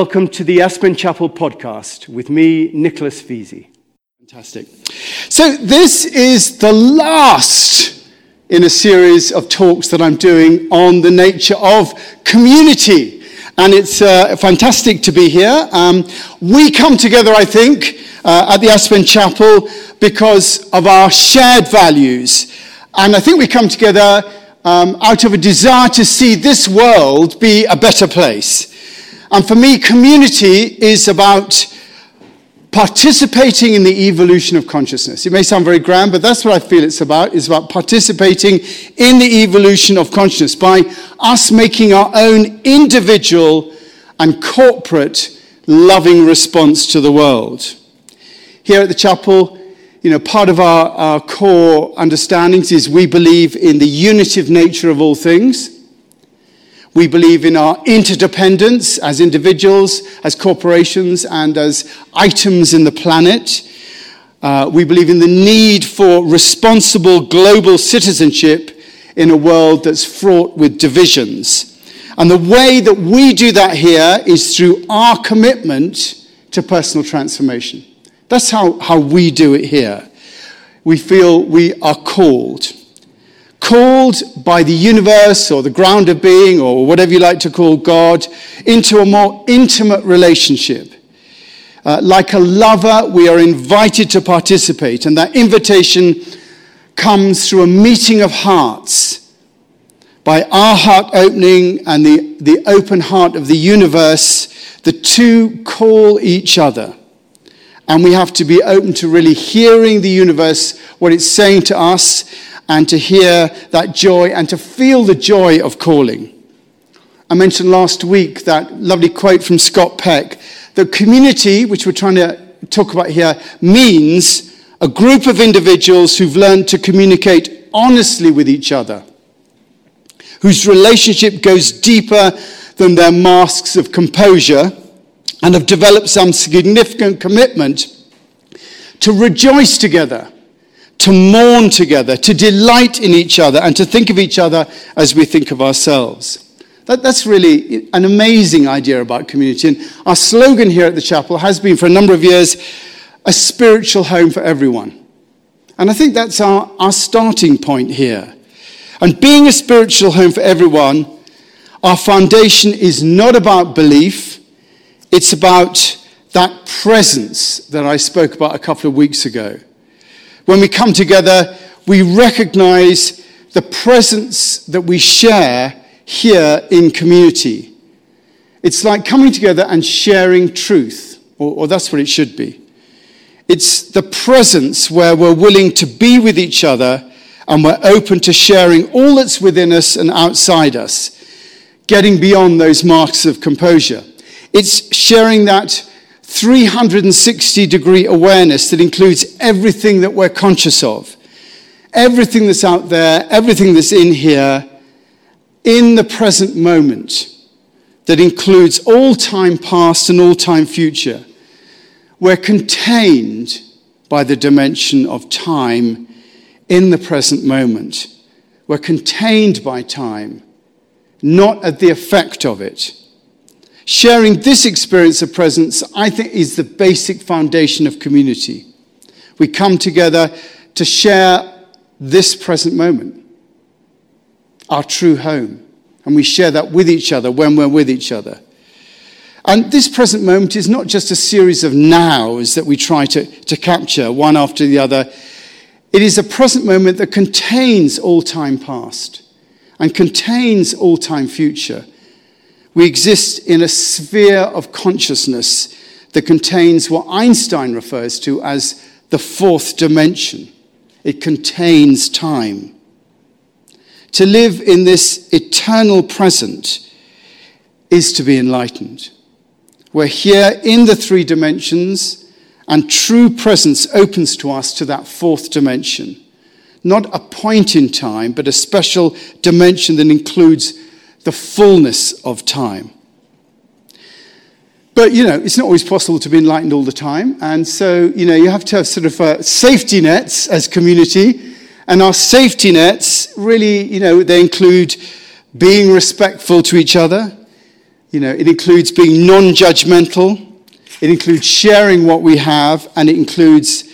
Welcome to the Aspen Chapel podcast with me, Nicholas Vesey. Fantastic. So, this is the last in a series of talks that I'm doing on the nature of community. And it's uh, fantastic to be here. Um, we come together, I think, uh, at the Aspen Chapel because of our shared values. And I think we come together um, out of a desire to see this world be a better place. And for me, community is about participating in the evolution of consciousness. It may sound very grand, but that's what I feel it's about. It's about participating in the evolution of consciousness by us making our own individual and corporate loving response to the world. Here at the chapel, you know, part of our, our core understandings is we believe in the unitive nature of all things. We believe in our interdependence as individuals, as corporations, and as items in the planet. Uh, we believe in the need for responsible global citizenship in a world that's fraught with divisions. And the way that we do that here is through our commitment to personal transformation. That's how, how we do it here. We feel we are called called by the universe or the ground of being or whatever you like to call God into a more intimate relationship. Uh, like a lover, we are invited to participate, and that invitation comes through a meeting of hearts. By our heart opening and the, the open heart of the universe, the two call each other. And we have to be open to really hearing the universe, what it's saying to us, and to hear that joy and to feel the joy of calling. I mentioned last week that lovely quote from Scott Peck The community, which we're trying to talk about here, means a group of individuals who've learned to communicate honestly with each other, whose relationship goes deeper than their masks of composure, and have developed some significant commitment to rejoice together to mourn together, to delight in each other, and to think of each other as we think of ourselves. That, that's really an amazing idea about community. And our slogan here at the chapel has been for a number of years a spiritual home for everyone. And I think that's our, our starting point here. And being a spiritual home for everyone, our foundation is not about belief, it's about that presence that I spoke about a couple of weeks ago. When we come together, we recognize the presence that we share here in community. It's like coming together and sharing truth, or, or, that's what it should be. It's the presence where we're willing to be with each other and we're open to sharing all that's within us and outside us, getting beyond those marks of composure. It's sharing that 360 degree awareness that includes everything that we're conscious of, everything that's out there, everything that's in here, in the present moment, that includes all time past and all time future. We're contained by the dimension of time in the present moment. We're contained by time, not at the effect of it. Sharing this experience of presence, I think, is the basic foundation of community. We come together to share this present moment, our true home. And we share that with each other when we're with each other. And this present moment is not just a series of nows that we try to, to capture one after the other. It is a present moment that contains all time past and contains all time future we exist in a sphere of consciousness that contains what Einstein refers to as the fourth dimension. It contains time. To live in this eternal present is to be enlightened. We're here in the three dimensions, and true presence opens to us to that fourth dimension. Not a point in time, but a special dimension that includes the fullness of time. But, you know, it's not always possible to be enlightened all the time. And so, you know, you have to have sort of uh, safety nets as community. And our safety nets really, you know, they include being respectful to each other, You know, it includes being non judgmental, it includes sharing what we have, and it includes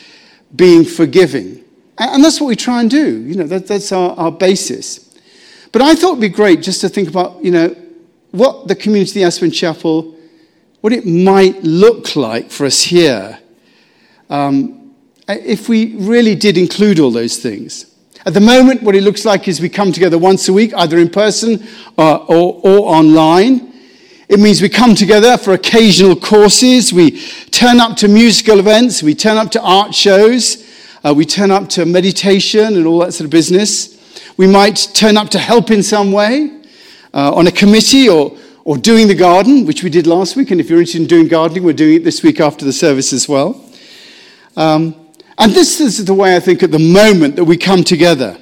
being forgiving. And that's what we try and do. You know, that, that's our, our basis. But I thought it'd be great just to think about, you know, what the community Aspen Chapel, what it might look like for us here um, if we really did include all those things. At the moment, what it looks like is we come together once a week, either in person or, or, or online. It means we come together for occasional courses, we turn up to musical events, we turn up to art shows, uh, we turn up to meditation and all that sort of business. We might turn up to help in some way uh, on a committee or, or doing the garden, which we did last week. And if you're interested in doing gardening, we're doing it this week after the service as well. Um, and this is the way I think at the moment that we come together.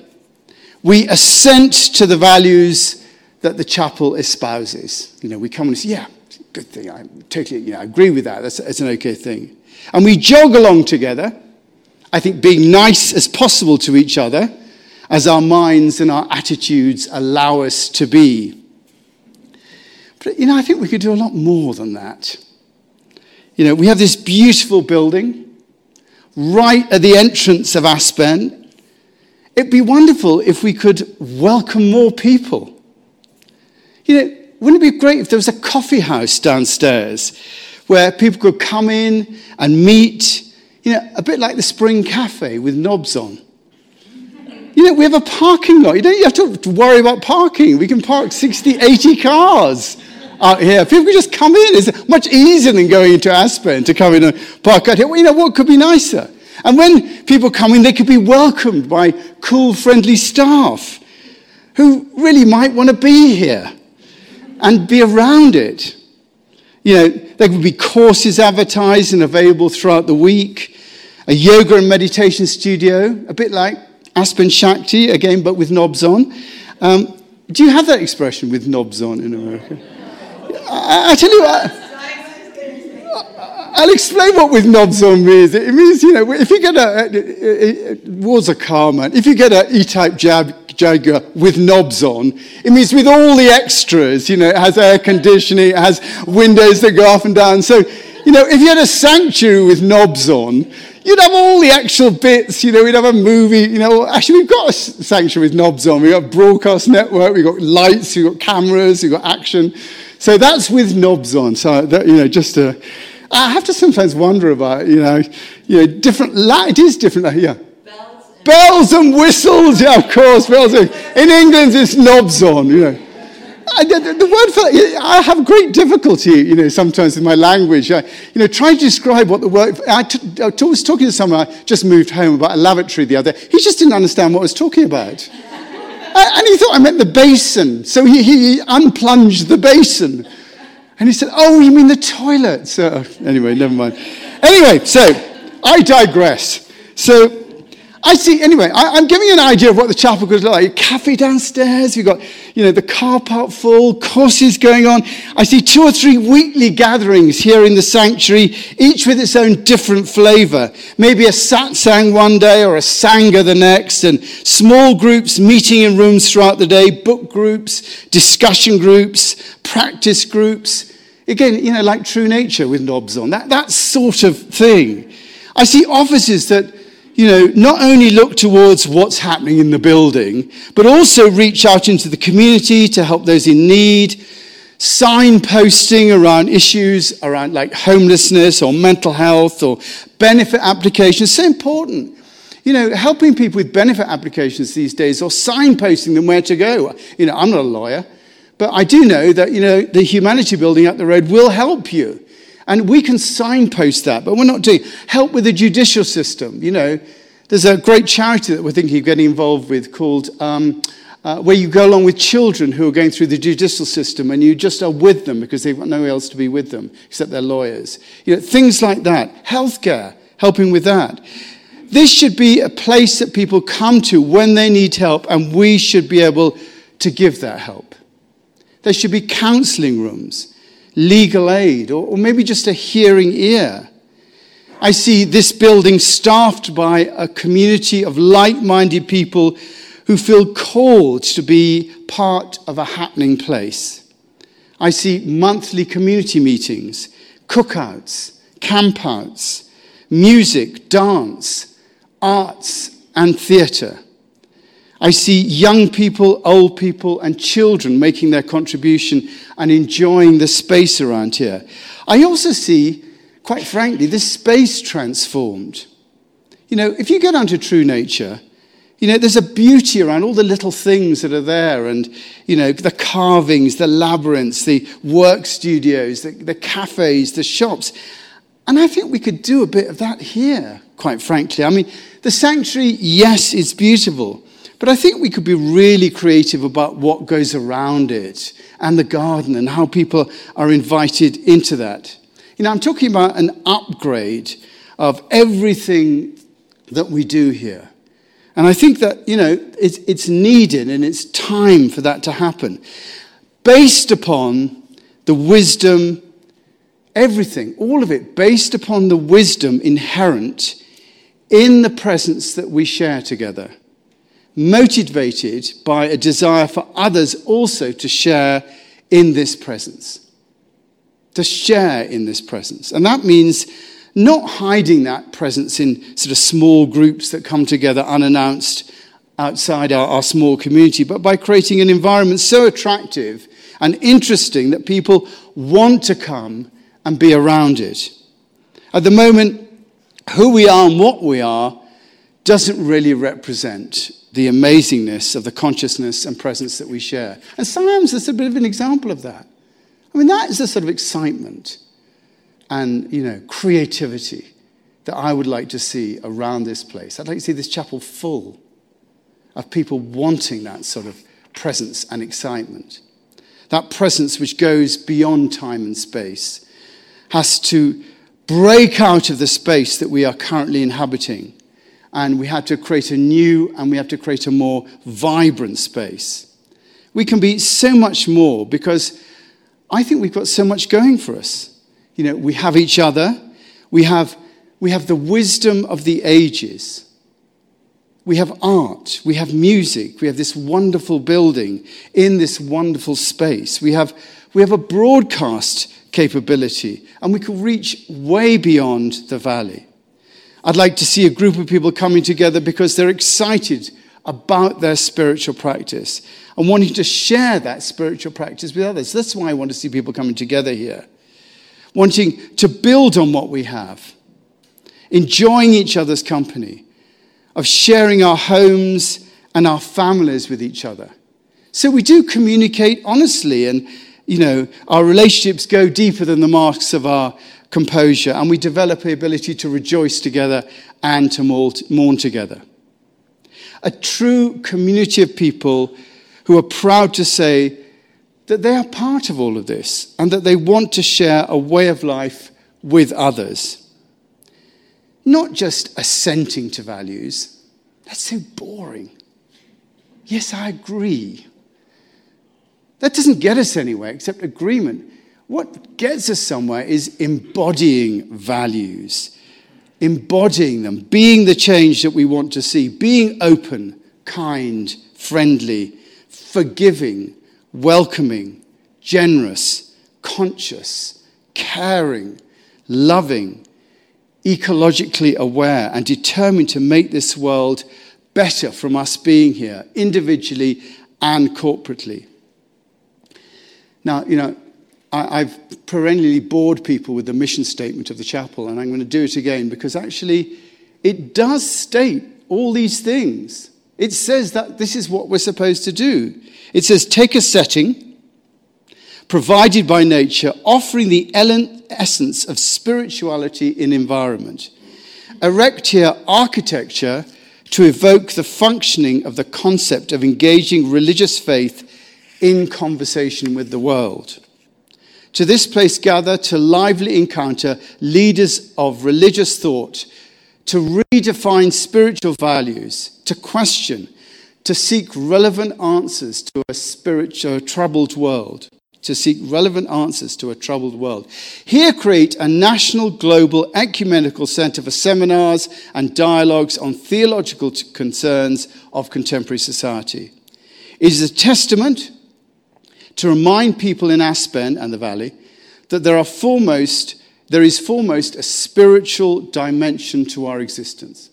We assent to the values that the chapel espouses. You know, we come and say, yeah, good thing. I totally, you know, I agree with that. That's, that's an okay thing. And we jog along together. I think being nice as possible to each other as our minds and our attitudes allow us to be. But, you know, I think we could do a lot more than that. You know, we have this beautiful building right at the entrance of Aspen. It'd be wonderful if we could welcome more people. You know, wouldn't it be great if there was a coffee house downstairs where people could come in and meet, you know, a bit like the Spring Cafe with knobs on. You know, we have a parking lot. You don't have to worry about parking. We can park 60, 80 cars out here. People can just come in. It's much easier than going into Aspen to come in and park out here. Well, you know what could be nicer? And when people come in, they could be welcomed by cool, friendly staff who really might want to be here and be around it. You know, there could be courses advertised and available throughout the week, a yoga and meditation studio, a bit like Aspen Shakti, again, but with knobs on. Um, do you have that expression with knobs on in America? I, I tell you what. I'll explain what with knobs on means. It means, you know, if you get a, was a car man, if you get an E-type jab, Jaguar with knobs on, it means with all the extras, you know, it has air conditioning, it has windows that go up and down. So, you know, if you had a sanctuary with knobs on, you'd have all the actual bits, you know, we'd have a movie, you know, actually we've got a sanctuary with knobs on. We've got a broadcast network, we've got lights, we've got cameras, we've got action. So that's with knobs on. So, that, you know, just to, I have to sometimes wonder about, you know, you know different, it is different, uh, yeah. Bells and, bells and whistles, yeah, of course. Bells and, in England, it's knobs on, you know. The, the, word for I have great difficulty, you know, sometimes in my language. I, you know, trying to describe what the word. I, t- I was talking to someone. I just moved home about a lavatory the other. He just didn't understand what I was talking about. And he thought I meant the basin. So he, he unplunged the basin. And he said, Oh, you mean the toilet? So, anyway, never mind. Anyway, so I digress. So I see, anyway, I, am giving you an idea of what the chapel could look like. Cafe downstairs, you've got, you know, the car park full, courses going on. I see two or three weekly gatherings here in the sanctuary, each with its own different flavor. Maybe a satsang one day or a sangha the next, and small groups meeting in rooms throughout the day, book groups, discussion groups, practice groups. Again, you know, like true nature with knobs on, that, that sort of thing. I see offices that you know, not only look towards what's happening in the building, but also reach out into the community to help those in need, signposting around issues around like homelessness or mental health or benefit applications. So important. You know, helping people with benefit applications these days or signposting them where to go. You know, I'm not a lawyer, but I do know that, you know, the humanity building up the road will help you. And we can signpost that, but we're not doing help with the judicial system. You know, there's a great charity that we're thinking of getting involved with called um, uh, where you go along with children who are going through the judicial system and you just are with them because they've got nowhere else to be with them except their lawyers. You know, things like that. Healthcare, helping with that. This should be a place that people come to when they need help, and we should be able to give that help. There should be counseling rooms legal aid, or, or maybe just a hearing ear. I see this building staffed by a community of like minded people who feel called to be part of a happening place. I see monthly community meetings, cookouts, campouts, music, dance, arts, and theatre. I see young people, old people, and children making their contribution and enjoying the space around here. I also see, quite frankly, this space transformed. You know, if you go down to true nature, you know, there's a beauty around all the little things that are there, and, you know, the carvings, the labyrinths, the work studios, the, the cafes, the shops. And I think we could do a bit of that here, quite frankly. I mean, the sanctuary, yes, it's beautiful. But I think we could be really creative about what goes around it and the garden and how people are invited into that. You know, I'm talking about an upgrade of everything that we do here. And I think that, you know, it's, it's needed and it's time for that to happen. Based upon the wisdom, everything, all of it, based upon the wisdom inherent in the presence that we share together motivated by a desire for others also to share in this presence. To share in this presence. And that means not hiding that presence in sort of small groups that come together unannounced outside our, our small community, but by creating an environment so attractive and interesting that people want to come and be around it. At the moment, who we are and what we are doesn't really represent the amazingness of the consciousness and presence that we share. And sometimes is a bit of an example of that. I mean, that is the sort of excitement and, you know, creativity that I would like to see around this place. I'd like to see this chapel full of people wanting that sort of presence and excitement. That presence which goes beyond time and space has to break out of the space that we are currently inhabiting and we had to create a new and we have to create a more vibrant space. We can be so much more because I think we've got so much going for us. You know, we have each other, we have, we have the wisdom of the ages. We have art, we have music, we have this wonderful building in this wonderful space. We have, we have a broadcast capability, and we can reach way beyond the valley. I'd like to see a group of people coming together because they're excited about their spiritual practice and wanting to share that spiritual practice with others. That's why I want to see people coming together here, wanting to build on what we have, enjoying each other's company, of sharing our homes and our families with each other. So we do communicate honestly, and you know, our relationships go deeper than the marks of our composure, and we develop the ability to rejoice together and to mourn together. A true community of people who are proud to say that they are part of all of this and that they want to share a way of life with others. Not just assenting to values, that's so boring. Yes, I agree. That doesn't get us anywhere except agreement. What gets us somewhere is embodying values, embodying them, being the change that we want to see, being open, kind, friendly, forgiving, welcoming, generous, conscious, caring, loving, ecologically aware, and determined to make this world better from us being here, individually and corporately. Now, you know, I, have perennially bored people with the mission statement of the chapel, and I'm going to do it again because actually it does state all these things. It says that this is what we're supposed to do. It says, take a setting provided by nature, offering the essence of spirituality in environment. Erect here architecture to evoke the functioning of the concept of engaging religious faith in conversation with the world. To this place gather to lively encounter leaders of religious thought, to redefine spiritual values, to question, to seek relevant answers to a spiritual troubled world. To seek relevant answers to a troubled world. Here, create a national, global, ecumenical center for seminars and dialogues on theological concerns of contemporary society. It is a testament to remind people in Aspen and the Valley that there foremost, there is foremost a spiritual dimension to our existence.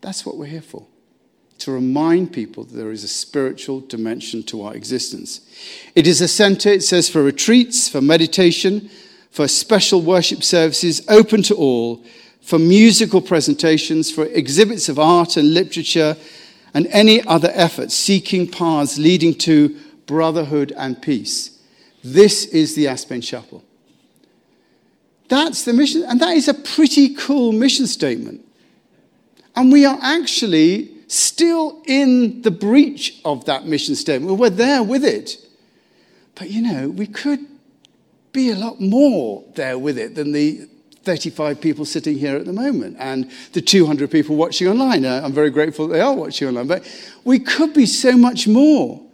That's what we're here for. To remind people that there is a spiritual dimension to our existence. It is a center, it says, for retreats, for meditation, for special worship services open to all, for musical presentations, for exhibits of art and literature, and any other efforts seeking paths leading to brotherhood and peace. This is the Aspen Chapel. That's the mission, and that is a pretty cool mission statement. And we are actually still in the breach of that mission statement. We're there with it. But you know, we could be a lot more there with it than the 35 people sitting here at the moment and the 200 people watching online. Uh, I'm very grateful they are watching online, but we could be so much more.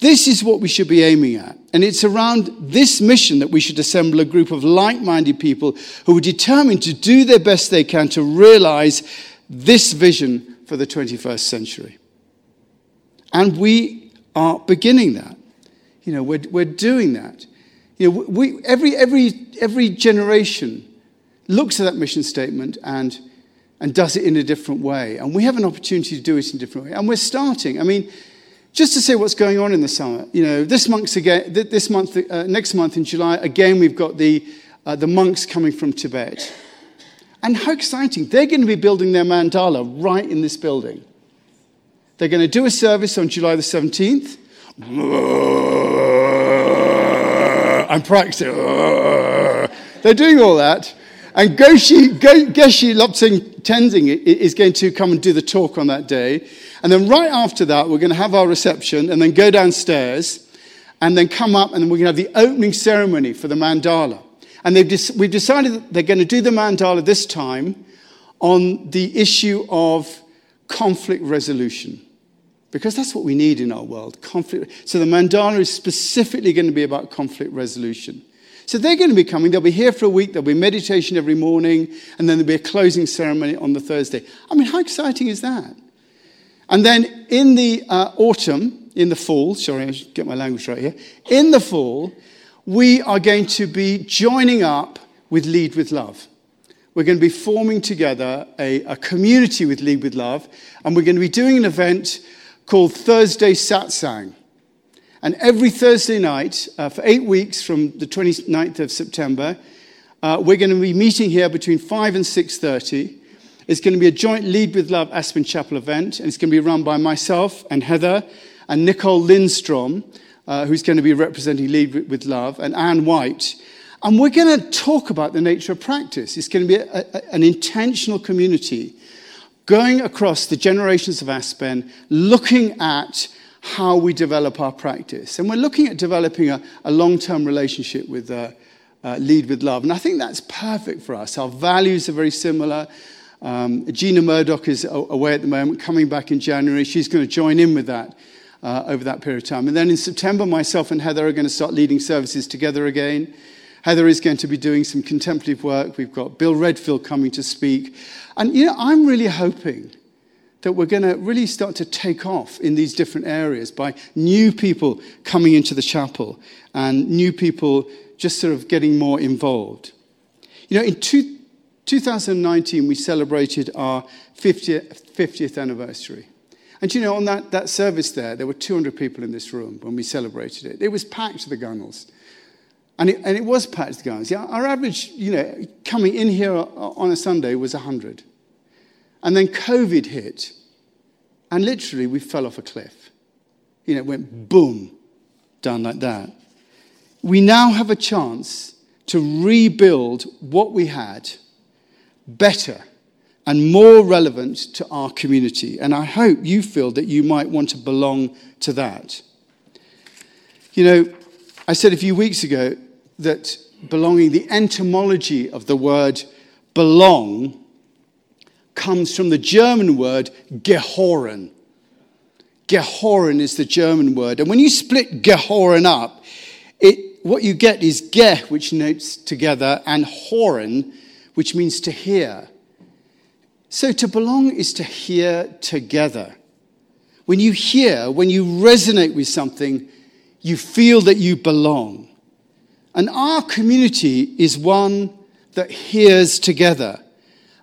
This is what we should be aiming at. And it's around this mission that we should assemble a group of like minded people who are determined to do their best they can to realize this vision for the 21st century. And we are beginning that. You know, we're, we're doing that. You know, we, every, every, every generation looks at that mission statement and, and does it in a different way. And we have an opportunity to do it in a different way. And we're starting. I mean, just to say what's going on in the summer, you know, this, month again, this month, uh, next month in July, again, we've got the, uh, the monks coming from Tibet. And how exciting. They're going to be building their mandala right in this building. They're going to do a service on July the 17th. I'm practicing. They're doing all that. And Goshi, Geshe Lobsang Tenzing is going to come and do the talk on that day. And then right after that, we're going to have our reception and then go downstairs and then come up and then we're going to have the opening ceremony for the mandala. And we've decided that they're going to do the mandala this time on the issue of conflict resolution. Because that's what we need in our world conflict. So the mandala is specifically going to be about conflict resolution. So they're going to be coming. They'll be here for a week. There'll be meditation every morning. And then there'll be a closing ceremony on the Thursday. I mean, how exciting is that? And then in the uh, autumn, in the fall, sorry, I should get my language right here. In the fall, we are going to be joining up with Lead with Love. We're going to be forming together a, a community with Lead with Love, and we're going to be doing an event called Thursday Satsang. And every Thursday night, uh, for eight weeks from the 29th of September, uh, we're going to be meeting here between 5 and 6.30 it's going to be a joint Lead with Love Aspen Chapel event, and it's going to be run by myself and Heather and Nicole Lindstrom, uh, who's going to be representing Lead with Love, and Anne White. And we're going to talk about the nature of practice. It's going to be a, a, an intentional community going across the generations of Aspen, looking at how we develop our practice. And we're looking at developing a, a long term relationship with uh, uh, Lead with Love. And I think that's perfect for us. Our values are very similar. Um, Gina Murdock is away at the moment, coming back in January. She's going to join in with that uh, over that period of time. And then in September, myself and Heather are going to start leading services together again. Heather is going to be doing some contemplative work. We've got Bill Redfield coming to speak. And, you know, I'm really hoping that we're going to really start to take off in these different areas by new people coming into the chapel and new people just sort of getting more involved. You know, in two, 2019, we celebrated our 50th, 50th anniversary. And you know, on that, that service there, there were 200 people in this room when we celebrated it. It was packed to the gunnels. And it, and it was packed to the gunnels. Yeah, our average, you know, coming in here on a Sunday was 100. And then COVID hit. And literally, we fell off a cliff. You know, it went boom, down like that. We now have a chance to rebuild what we had better and more relevant to our community. And I hope you feel that you might want to belong to that. You know, I said a few weeks ago that belonging, the etymology of the word belong, comes from the German word gehören. Gehören is the German word. And when you split gehören up, it, what you get is Geh, which notes together, and horen, which means to hear. So to belong is to hear together. When you hear, when you resonate with something, you feel that you belong. And our community is one that hears together,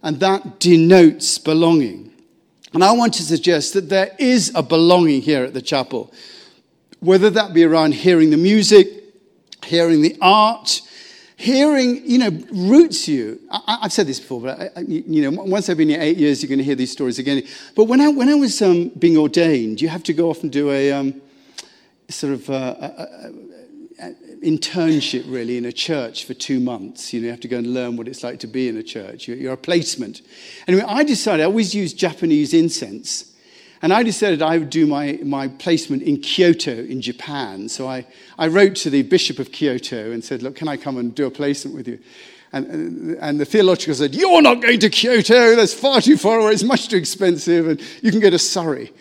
and that denotes belonging. And I want to suggest that there is a belonging here at the chapel, whether that be around hearing the music, hearing the art, hearing, you know, roots you. I, have said this before, but, I, you know, once I've been here eight years, you're going to hear these stories again. But when I, when I was um, being ordained, you have to go off and do a um, sort of uh, a, internship, really, in a church for two months. You know, you have to go and learn what it's like to be in a church. You're, a placement. Anyway, I decided I always use Japanese incense. And I decided I would do my, my placement in Kyoto in Japan. So I, I wrote to the Bishop of Kyoto and said, Look, can I come and do a placement with you? And, and, the theological said, You're not going to Kyoto. That's far too far away. It's much too expensive. And you can go to Surrey.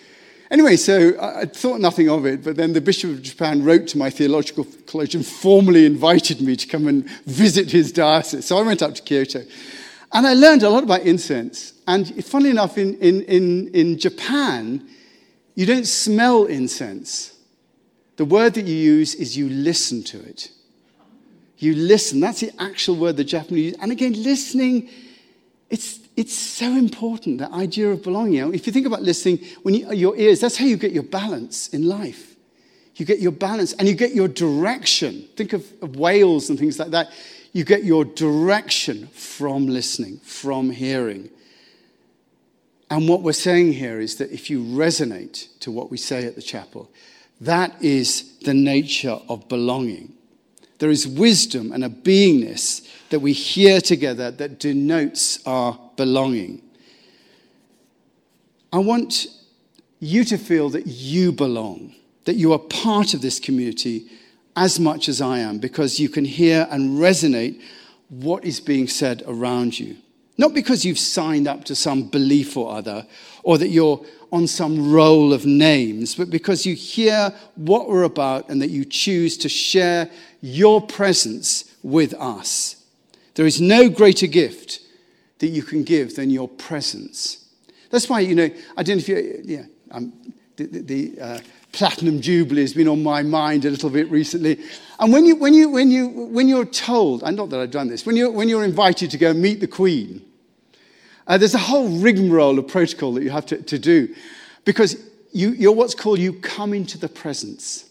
Anyway, so I, I thought nothing of it. But then the Bishop of Japan wrote to my theological college and formally invited me to come and visit his diocese. So I went up to Kyoto. And I learned a lot about incense. And funnily enough, in, in, in, in Japan, you don't smell incense. The word that you use is you listen to it. You listen. That's the actual word the Japanese use. And again, listening, it's, it's so important, that idea of belonging. You know, if you think about listening, when you, your ears, that's how you get your balance in life. You get your balance and you get your direction. Think of, of whales and things like that. You get your direction from listening, from hearing. And what we're saying here is that if you resonate to what we say at the chapel, that is the nature of belonging. There is wisdom and a beingness that we hear together that denotes our belonging. I want you to feel that you belong, that you are part of this community as much as I am because you can hear and resonate what is being said around you. Not because you've signed up to some belief or other, or that you're on some roll of names, but because you hear what we're about and that you choose to share your presence with us. There is no greater gift that you can give than your presence. That's why, you know, I don't know if you, yeah, um, the, the, uh, Platinum Jubilee has been on my mind a little bit recently. And when, you, when, you, when, you, when you're told, and not that I've done this, when you're, when you're invited to go meet the Queen, uh, there's a whole rigmarole of protocol that you have to, to do because you, you're what's called you come into the presence.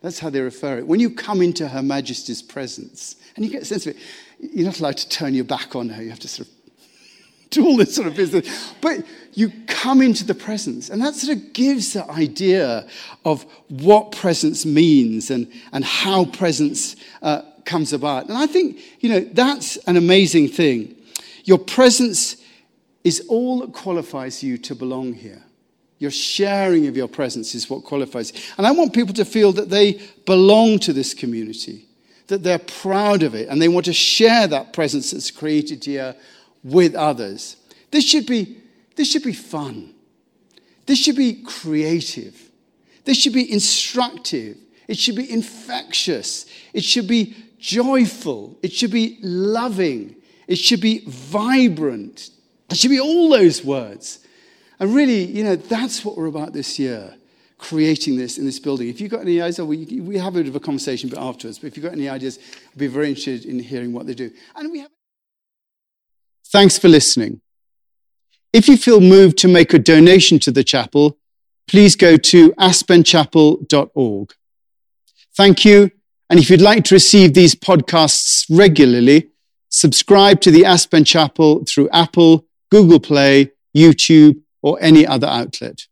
That's how they refer it. When you come into Her Majesty's presence, and you get a sense of it, you're not allowed to turn your back on her. You have to sort of all this sort of business. But you come into the presence, and that sort of gives the idea of what presence means and, and how presence uh, comes about. And I think, you know, that's an amazing thing. Your presence is all that qualifies you to belong here. Your sharing of your presence is what qualifies. And I want people to feel that they belong to this community, that they're proud of it, and they want to share that presence that's created here with others. This should be, this should be fun. This should be creative. This should be instructive. It should be infectious. It should be joyful. It should be loving. It should be vibrant. It should be all those words. And really, you know, that's what we're about this year, creating this in this building. If you've got any ideas, we, we have a bit of a conversation but afterwards, but if you've got any ideas, I'd be very interested in hearing what they do. And we have Thanks for listening. If you feel moved to make a donation to the chapel, please go to aspenchapel.org. Thank you. And if you'd like to receive these podcasts regularly, subscribe to the Aspen Chapel through Apple, Google Play, YouTube, or any other outlet.